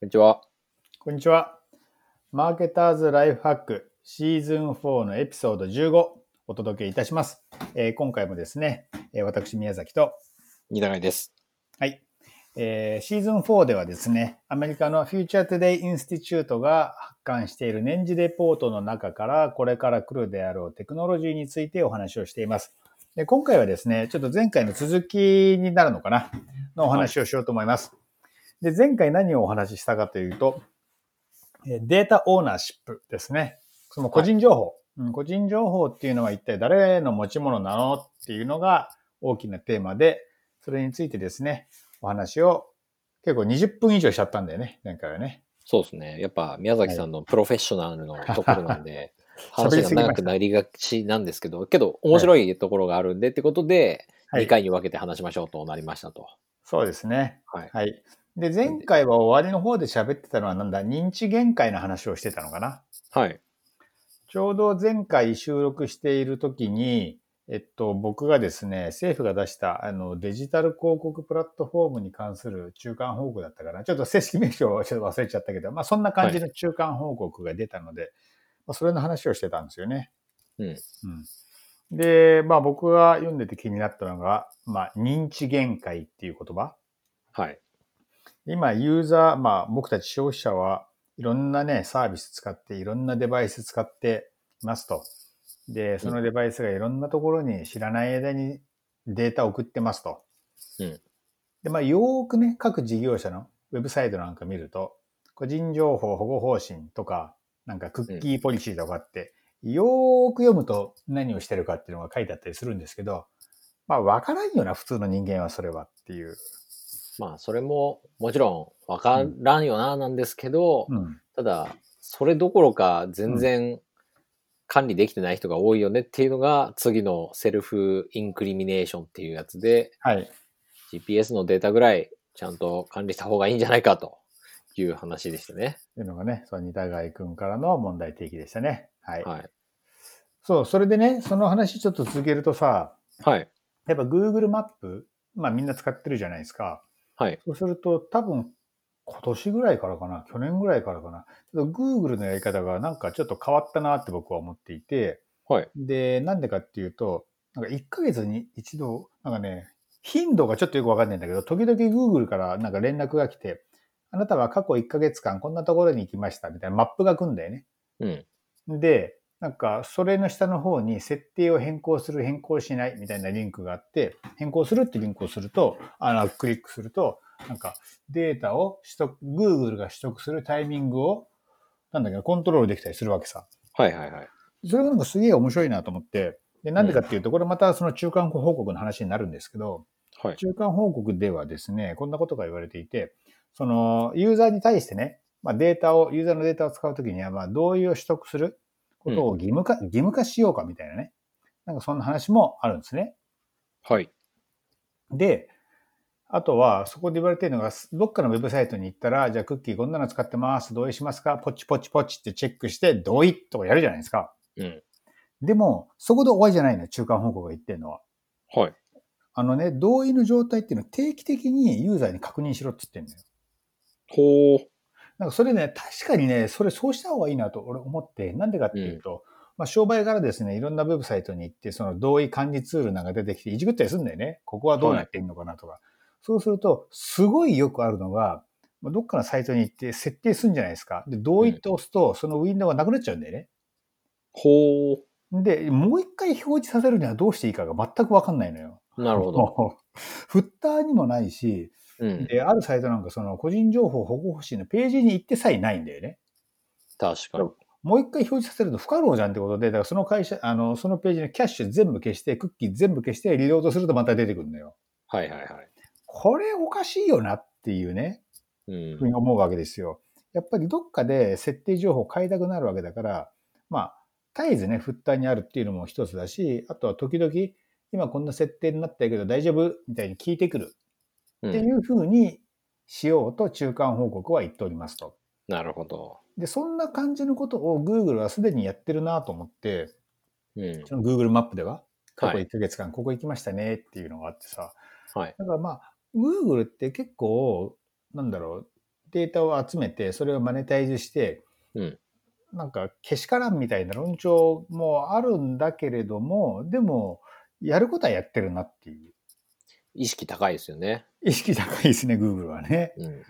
こんにちは。こんにちは。 Marketer's Life Hack シーズン4のエピソード15お届けいたします。えー今回もですね、えー私宮崎と、二永井です。はい、えーシーズン4ではですね、アメリカの Future Today Institute が発刊している年次レポートの中からこれから来るであろうテクノロジーについてお話をしています。で今回はですね、ちょっと前回の続きになるのかなのお話をしようと思います。で、前回何をお話ししたかというと、えーデータオーナーシップですね。その個人情報、うん個人情報っていうのは一体誰の持ち物なのっていうのが大きなテーマで、それについてですね、お話を結構20分以上しちゃったんだよね、前回はね。そうですね。やっぱ宮崎さんのプロフェッショナルのところなんで、話が喋りすぎました長くなりがちなんですけど、けど面白いところがあるんでってことで、はい2回に分けて話しましょうとなりましたと。そうですね。はい。はい。で、前回は終わりの方で喋ってたのはなんだ、認知限界の話をしてたのかな？はい。ちょうど前回収録している時に、えっと、僕がですね、政府が出したあのデジタル広告プラットフォームに関する中間報告だったかな？ちょっと正式名称をちょっと忘れちゃったけど、まあそんな感じの中間報告が出たので、まあ、それの話をしてたんですよね。うん。うん。で、まあ僕が読んでて気になったのが、まあ認知限界っていう言葉。はい。今、ユーザー、まあ僕たち消費者はいろんなね、サービス使って、いろんなデバイス使っていますと。で、そのデバイスがいろんなところに知らない間にデータを送ってますと。うんで、まあよーくね、各事業者のウェブサイトなんか見ると、個人情報保護方針とか、なんかクッキーポリシーとかあって、よーく読むと何をしてるかっていうのが書いてあったりするんですけど、まあわからんよな、普通の人間はそれはっていう。まあ、それももちろん分からんよな、なんですけど、うん。ただ、それどころか全然管理できてない人が多いよねっていうのが、次のセルフインクリミネーションっていうやつで、はい。GPS のデータぐらいちゃんと管理した方がいいんじゃないかという話でしたね。っていうのがね、その二田貝くんからの問題提起でしたね。はい。はい。そう、それでね、その話ちょっと続けるとさ、はい。やっぱ Google マップ、まあみんな使ってるじゃないですか。はい。そうすると多分今年ぐらいからかな、去年ぐらいからかな。ちょっと Google のやり方がなんかちょっと変わったなって僕は思っていて、はい。で、なんでかっていうと、なんか1ヶ月に一度、なんかね、頻度がちょっとよくわかんないんだけど、時々 Google からなんか連絡が来て、あなたは過去1ヶ月間こんなところに行きましたみたいなマップが来るんだよね。うん。で、なんか、それの下の方に設定を変更する、変更しないみたいなリンクがあって、変更するってリンクをすると、あの、クリックすると、なんか、データを取得、Google が取得するタイミングを、なんだっけど、コントロールできたりするわけさ。はいはいはい。それがなんかすげえ面白いなと思って、で、なんでかっていうと、これまたその中間報告の話になるんですけど、はい。中間報告ではですね、こんなことが言われていて、その、ユーザーに対してね、まあ、データを、ユーザーのデータを使うときには、まあ、同意を取得することを義務化、義務化しようかみたいなね。なんかそんな話もあるんですね。はい。で、あとは、そこで言われているのが、どっかのウェブサイトに行ったら、じゃあクッキーこんなの使ってます。同意しますか？ポチポチポチってチェックして、同意とかやるじゃないですか。うん。でも、そこで終わりじゃないのよ、中間報告が言ってるのは。はい。あのね、同意の状態っていうのを定期的にユーザーに確認しろって言ってるのよ。ほう。なんかそれね、確かにね、それそうした方がいいなと俺思って、なんでかっていうと、まあ商売からですね、いろんなウェブサイトに行って、その同意管理ツールなんか出てきて、いじくったりするんだよね。ここはどうなってんのかなとか。そうすると、すごいよくあるのが、まあどっかのサイトに行って設定するんじゃないですか。で、同意って押すと、そのウィンドウがなくなっちゃうんだよね。ほで、もう一回表示させるにはどうしていいかが全くわかんないのよ。う。なるほど。フッターにもないし、うん。で、あるサイトなんかその個人情報保護方針のページに行ってさえないんだよね。確かに。もう一回表示させると不可能じゃんってことで、だからその会社、あの、そのページのキャッシュ全部消して、クッキー全部消して、リロードするとまた出てくるんだよ。はいはいはい。これおかしいよなっていうね、うんふう。に思うわけですよ。やっぱりどっかで設定情報を変えたくなるわけだから、まあ、絶えずね、フッターにあるっていうのも一つだし、あとは時々、今こんな設定になったけど大丈夫みたいに聞いてくるうんっていうふうにしようと中間報告は言っておりますと。なるほど。で、そんな感じのことを Google はすでにやってるなと思って、うん。その Google マップでは、過去はい1ヶ月間ここ行きましたねっていうのがあってさ、はい。だからまあ、Google って結構、なんだろう、データを集めて、それをマネタイズして、うんなんか、けしからんみたいな論調もあるんだけれども、でも、やることはやってるなっていう。意識高いですよね。意識高いですね、Google はね。うん。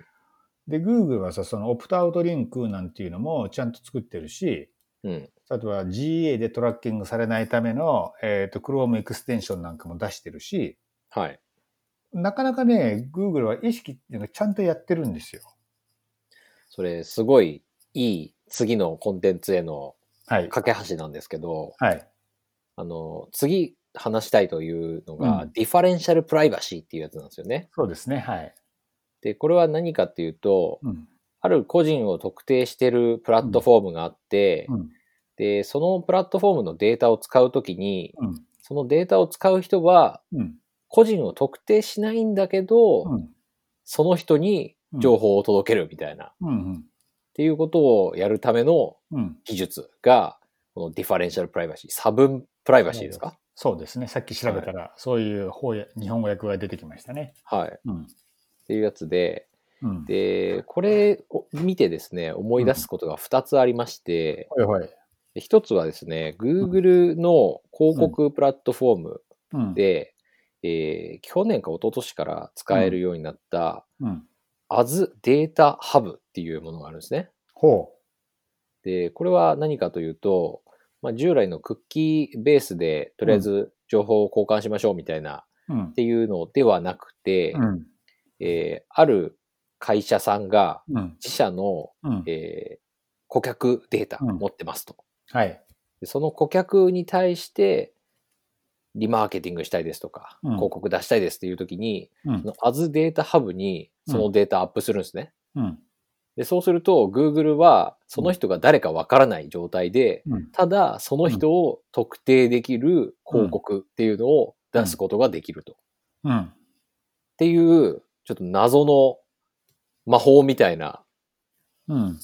で、Google はさ、そのオプトアウトリンクなんていうのもちゃんと作ってるし、うん。例えば GA でトラッキングされないための、えっ、と、Chrome エクステンションなんかも出してるし、はい。なかなかね、Google は意識っていうのをちゃんとやってるんですよ。それ、すごいいい次のコンテンツへのはい。架け橋なんですけど、はい。あの、次話したいというのが、うん differential privacy っていうやつなんですよね。そうですね。はい。で、これは何かっていうと、うん。ある個人を特定してるプラットフォームがあって、うん。で、そのプラットフォームのデータを使うときに、うん。そのデータを使う人は、うん。個人を特定しないんだけど、うん。その人に情報を届けるみたいな、っうん。ていうことをやるためのうん。技術が、このディファレンシャルプライバシー、差分プライバシーですか？そうですね。さっき調べたら、そういう方や日本語訳が出てきましたね。はい。っうん。ていうやつで、うん。で、これを見てですね、思い出すことが2つありまして、はいはい。で一つはですね、Google の広告プラットフォームうん。で、えー去年か一昨年から使えるようになった、うん。As Data Hub っていうものがあるんですね。ほで、これは何かというと、まあ、従来のクッキーベースでとりあえず情報を交換しましょうみたいなう。うんっ。ていうのではなくて、うん。えーある会社さんがうん。自社の、うん。えー顧客データを持ってますと。はい。でその顧客に対してリマーケティングしたいですとか、うん広告出したいですっていう時に、うんそ。の As データハブにそのデータアップするんですね。うん。でそうすると Google はその人が誰かわからない状態で、うん。ただその人を特定できる広告っていうのを出すことができると。っうん。ていう、ちょっと謎の魔法みたいなうん。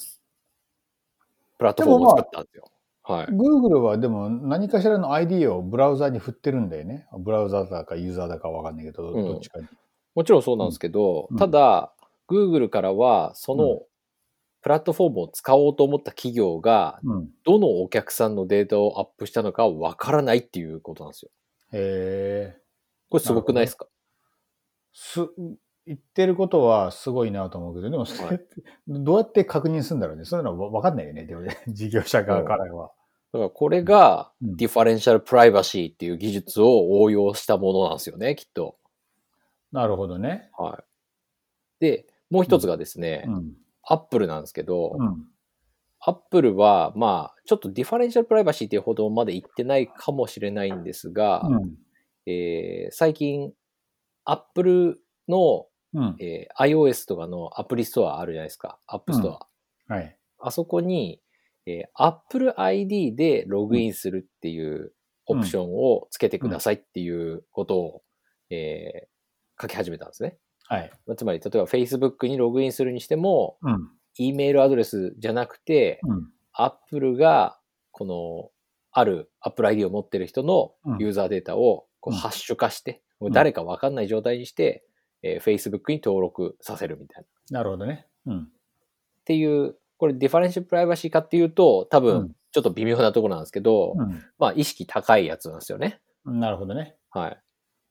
プラットフォームを作ったんですよ。はい。Google はでも何かしらの ID をブラウザに振ってるんだよね。ブラウザだかユーザーだかわかんないけど、うんどっちかに。もちろんそうなんですけど、うんただ、Google からは、そうのん、プラットフォームを使おうと思った企業が、うん。どのお客さんのデータをアップしたのかわからないっていうことなんですよ。へえ。これすごくないですか？す、言ってることはすごいなと思うけど、でもそれってどうやって確認するんだろうね。そういうのはわかんないよね。でもね、事業者側からは。だからこれが、うんディファレンシャルプライバシーっていう技術を応用したものなんですよね、きっと。なるほどね。はい。で、もう一つがですね、うん。アップルなんですけど、うん。アップルは、まあ、ちょっとディファレンシャルプライバシーっていうほどまで言ってないかもしれないんですが、うん。えー最近、アップルの、うん。えー iOS とかのアプリストアあるじゃないですか。アップストア。はい。あそこに、えー Apple ID でログインするっていうオプションをつけてくださいっていうことを、えー書き始めたんですね。はい。まあつまり、例えば Facebook にログインするにしても、うん。E メールアドレスじゃなくて、うん。Apple が、この、ある Apple ID を持ってる人のうんユーザーデータをこううんハッシュ化して、もううん誰かわかんない状態にして、えー Facebook に登録させるみたいな。っなるほどね。うん。ていう、これディファレンシャルプライバシーかっていうと、多分うんちょっと微妙なところなんですけど、まあ意識高いやつなんですよね。うん。なるほどね。はい。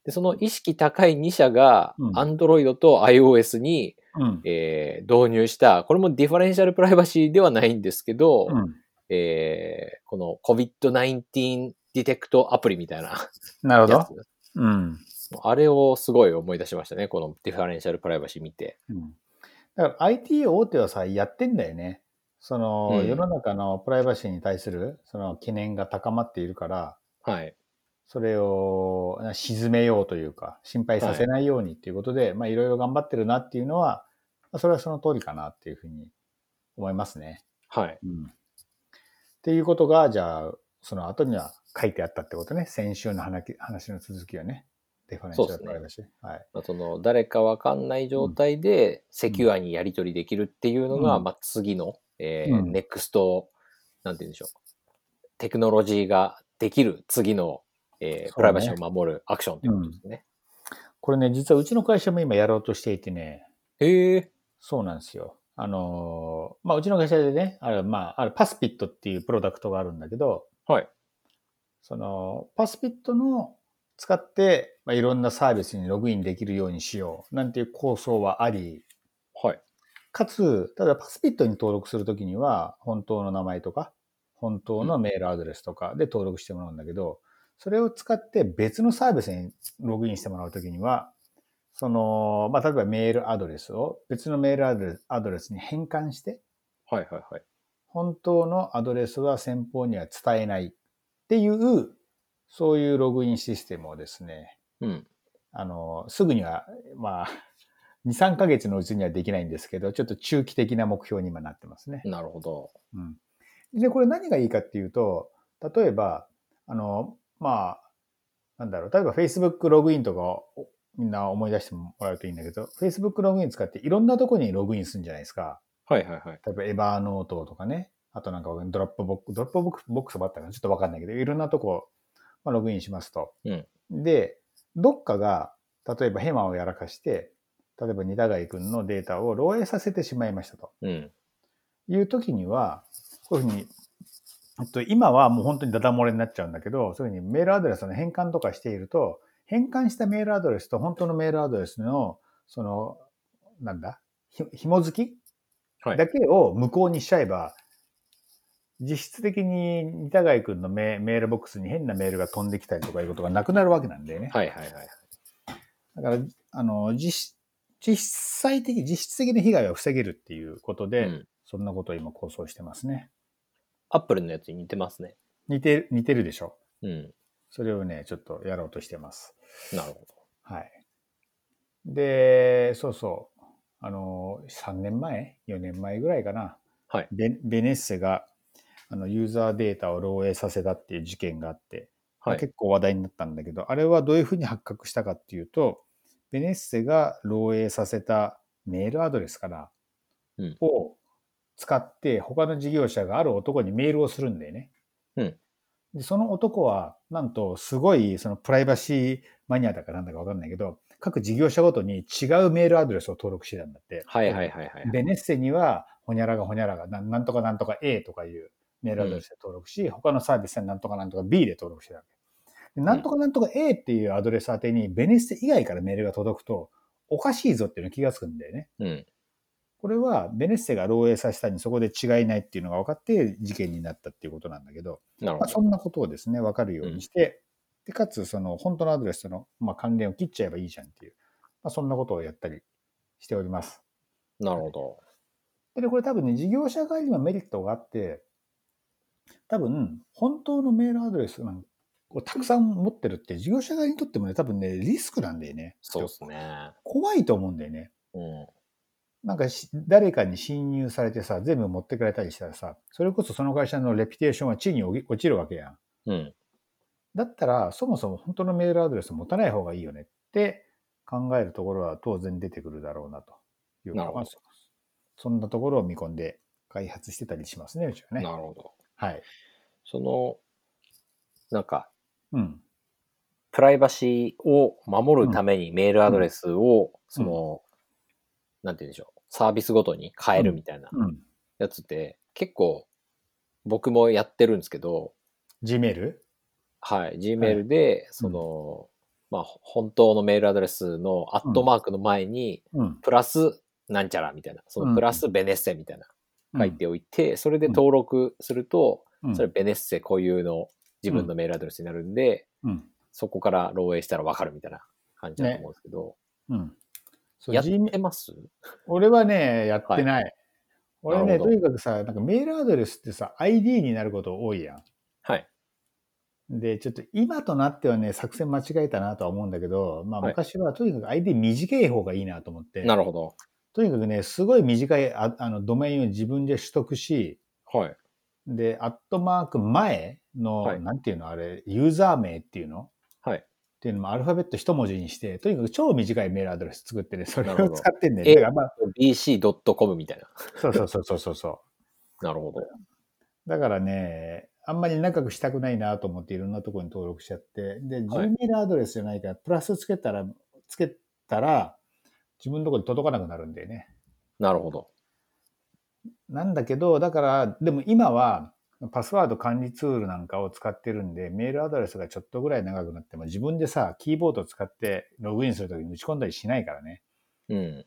で、その意識高い2社がうん Android と iOS に、うん。えー導入した、これもディファレンシャルプライバシーではないんですけど、うん。えーこの COVID-19 ディテクトアプリみたいな なるほど。うん。あれをすごい思い出しましたね。このディファレンシャルプライバシー見て。うんだから IT 大手はさ、やってんだよね。その、うん世の中のプライバシーに対する、その懸念が高まっているから、はい。それをな沈めようというか、心配させないようにっていうことで、まあいろいろ頑張ってるなっていうのは、まあそれはその通りかなっていうふうに思いますね。はい。うん。っていうことが、じゃあ、その後には書いてあったってことね。先週の話話の続きはね。デファレンシャルプライバシー。はい。まあその、誰かわかんない状態で、セキュアにやり取りできるっていうのが、うんまあ、次の、えーうんネクスト、なんて言うんでしょう。テクノロジーができる次の、えープライバシーを守るアクションということですね。これね、実はうちの会社も今やろうとしていてね、へえ。そうなんですよ。あの、まあ、うちの会社でね、あれ、まあ、あれ、パスピットっていうプロダクトがあるんだけど、はい。その、パスピットの使って、まあ、いろんなサービスにログインできるようにしよう、なんていう構想はあり、はい。かつ、ただパスピットに登録するときには、本当の名前とか、本当のメールアドレスとかで登録してもらうんだけど、それを使って別のサービスにログインしてもらうときには、その、まあ、例えばメールアドレスを別のメールアドレスアドレスに変換して、はいはいはい。本当のアドレスは先方には伝えないっていう、そういうログインシステムをですね、うん。あの、すぐには、まあ、2、3ヶ月のうちにはできないんですけど、ちょっと中期的な目標に今なってますね。なるほど。うん。で、これ何がいいかっていうと、例えば、あの、まあ、なんだろう、例えば Facebook ログインとかをみんな思い出してもらうといいんだけど、Facebook ログイン使っていろんなとこにログインするんじゃないですか。はいはいはい。例えばエバーノートとかね、あとなんかドロップボックス、ドロップボックスボックスもあったかなちょっとわかんないけど、いろんなとこ、まあ、ログインしますと。うんで、どっかが、例えばヘマをやらかして、例えば二田貝君のデータを漏洩させてしまいましたとうん。いう時には、こういうふうに、と、今はもう本当にダダ漏れになっちゃうんだけど、そういうふうにメールアドレスの変換とかしていると、変換したメールアドレスと本当のメールアドレスの、その、なんだ、ひ紐付きはい。だけを無効にしちゃえば、実質的に二田貝君のメメールボックスに変なメールが飛んできたりとかいうことがなくなるわけなんだよね。はいはいはい。だから、あの、実、実際的、実質的な被害は防げるっていうことで、うん。そんなことを今構想してますね。アップルのやつに似てますね。似てる、似てるでしょ？うん。それをね、ちょっとやろうとしてます。なるほはい。で、そうそう。あの、3年前 ?4 年前ぐらいかな。はいベベネッセが、あの、ユーザーデータを漏洩させたっていう事件があって、ど。はい。結構話題になったんだけど、あれはどういうふうに発覚したかっていうと、ベネッセが漏洩させたメールアドレスかな、うんを使って他の事業者がある男にメールをするんだよね。うんでその男は、なんとすごいそのプライバシーマニアだかなんだかわかんないけど、各事業者ごとに違うメールアドレスを登録してたんだって。はいはいはいはい。ベネッセには、ほにゃらがほにゃらが、なんとかなんとか A とかいうメールアドレスで登録し、他のサービスはなんとかなんとか B で登録してたわけ。でなんとかなんとか A っていうアドレス宛てにベネッセ以外からメールが届くと、おかしいぞっていうのが気がつくんだよね。うん。これはベネッセが漏洩させたにそこで違いないっていうのが分かって事件になったっていうことなんだけど、まあ、なるほど。そんなことをですね、分かるようにして、で、かつその本当のアドレスとの、まあ、関連を切っちゃえばいいじゃんっていう、まあ、そんなことをやったりしております。なるほど。で、これ多分ね、事業者側にはメリットがあって、多分、本当のメールアドレスをたくさん持ってるって、事業者側にとってもね、多分ね、リスクなんだよね。そうですね。怖いと思うんだよね。うん。なんかし、誰かに侵入されてさ、全部持ってかれたりしたらさ、それこそその会社のレピュテーションは地に落ち落ちるわけやん。うん。だったら、そもそも本当のメールアドレスを持たない方がいいよねって考えるところは当然出てくるだろうなというなるほどまあそそんなところを見込んで開発してたりしますね、うちはね。なるほど。はい。その、なんか、うん。プライバシーを守るためにメールアドレスを、その、なんて言うんでしょう、サービスごとに変えるみたいなうん。やつって、結構、僕もやってるんですけど、Gmail? はい、Gmail で、その、まあ、本当のメールアドレスのアットマークの前に、うん。プラスなんちゃらみたいな、そのプラスベネッセみたいな書いておいて、それで登録すると、うん、それベネッセ固有の自分のメールアドレスになるんで、うん。そこから漏洩したらわかるみたいな感じだと思うんですけど、うん。やってます？俺はね、やってない。俺ね、なるほどとにかくさ、なんかメールアドレスってさ、ID になること多いやん。はい。で、ちょっと今となってはね、作戦間違えたなとは思うんだけど、まあはい昔はとにかく ID 短い方がいいなと思って、なるほど。とにかくね、すごい短いああのドメインを自分で取得し、はい。で、アットマーク前の、はいなんていうのあれ、ユーザー名っていうの？はい。っていうのもアルファベット一文字にして、とにかく超短いメールアドレス作ってね、それを使ってんだよね。だからまあ、bc.com みたいな。そうそうそうそうそうそう。なるほど。だからね、あんまり長くしたくないなと思っていろんなところに登録しちゃって、で、はい Gmail アドレスじゃないから、プラスつけたら、つけたら、自分のところに届かなくなるんだよね。なるほど。なんだけど、だから、でも今は、パスワード管理ツールなんかを使ってるんで、メールアドレスがちょっとぐらい長くなっても、自分でさ、キーボードを使ってログインするときに打ち込んだりしないからね。うん。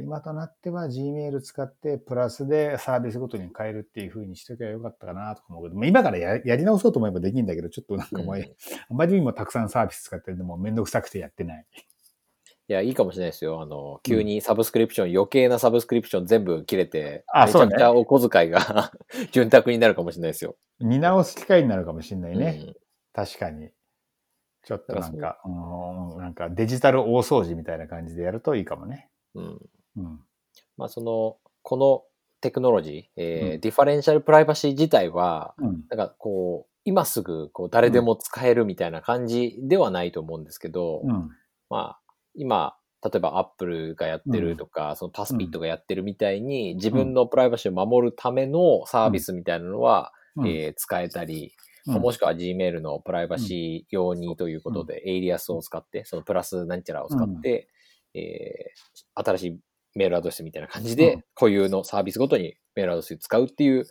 今となっては Gmail 使って、プラスでサービスごとに変えるっていう風にしとけばよかったかなとか思うけど、まあ、今からややり直そうと思えばできるんだけど、ちょっとなんかもう、うんあまりにもたくさんサービス使ってるんで、もうめんどくさくてやってない。いや、いいかもしれないですよ。あの、急にサブスクリプション、余計なサブスクリプション全部切れて、あそうねめちゃくちゃお小遣いが 潤沢になるかもしれないですよ。見直す機会になるかもしれないね。うん確かに。ちょっとなんだか、うん、なんかデジタル大掃除みたいな感じでやるといいかもね。うん。うん。まあ、その、このテクノロジー、えーうんディファレンシャルプライバシー自体は、うん。なんかこう、今すぐこう誰でも使えるみたいな感じではないと思うんですけど、うん。まあ、今、例えばアップルがやってるとか、そのパスピットがやってるみたいに、自分のプライバシーを守るためのサービスみたいなのは、うん。えー使えたり、うん。もしくは Gmail のプライバシー用にということで、エイリアスを使って、そのプラスなんちゃらを使って、えー新しいメールアドレスみたいな感じでうん、固有のサービスごとにメールアドレスを使うっていう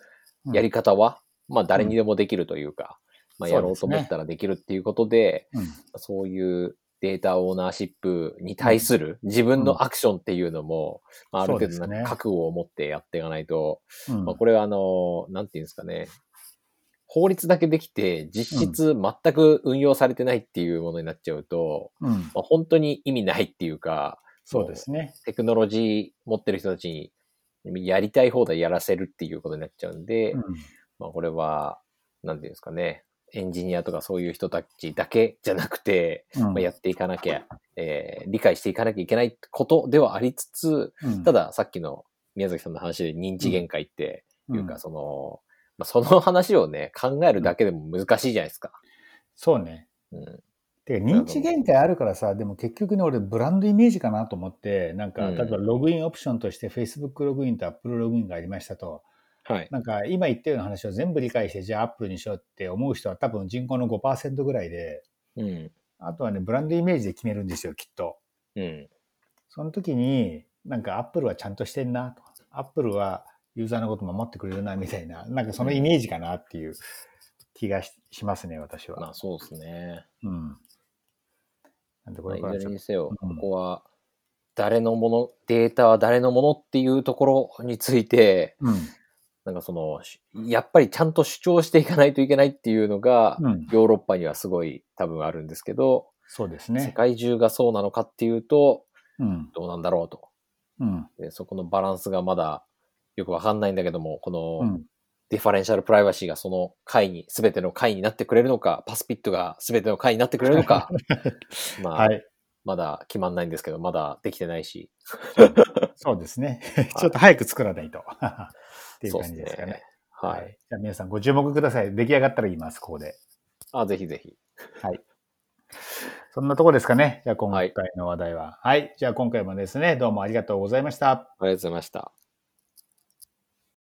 やり方は、まあ誰にでもできるというか、まあやろうと思ったらできるっていうことで、うん。そういうデータオーナーシップに対する自分のアクションっていうのも、まあ、ある程度な覚悟を持ってやっていかないと、うんまあ、これはあの、なんていうんですかね、法律だけできて実質全く運用されてないっていうものになっちゃうと、うん。まあ、本当に意味ないっていうか、そうですね。テクノロジー持ってる人たちにやりたい放題やらせるっていうことになっちゃうんで、うん。まあ、これは、なんていうんですかね、エンジニアとかそういう人たちだけじゃなくて、うんまあ、やっていかなきゃ、えー理解していかなきゃいけないことではありつつ、うんたださっきの宮崎さんの話で認知限界っていうか、うんその、まあ、その話をね、考えるだけでも難しいじゃないですか。そうね。うん。てか認知限界あるからさ、でも結局ね、俺ブランドイメージかなと思って、なんか、うん例えばログインオプションとして Facebook ログインと Apple ログインがありましたと。はい。なんか今言ったような話を全部理解して、じゃあ Apple にしようって思う人は多分人口の5%ぐらいで、うん。あとはね、ブランドイメージで決めるんですよ、きっと。うん。その時に、なんか Apple はちゃんとしてんなと。Apple はユーザーのこと守ってくれるな、みたいな、なんかそのイメージかなっていう気がししますね、私は。まあそうですね。うん。なんでこれからちょっとれにせよ、うんここは、誰のもの、データは誰のものっていうところについて、うん。なんかその、しやっぱりちゃんと主張していかないといけないっていうのが、うん。ヨーロッパにはすごい多分あるんですけど、世そうですね。界中がそうなのかっていうと、うん。どうなんだろうと。うん。でそこのバランスがまだよくわかんないんだけども、このうん。ディファレンシャルプライバシーがその解に、すべての解になってくれるのか、パスピットがすべての解になってくれるのか、まあ、はい。まだ決まんないんですけど、まだできてないし。そうですね。ちょっと早く作らないと。っていう感じですかね。はい。じゃあ皆さんご注目ください。出来上がったら言います、ここで。あ、ぜひぜひ。そんなとこですかね。じゃあ今はい回の話題は。はい。じゃあ今回もですね、どうもありがとうございました。ありがとうございました。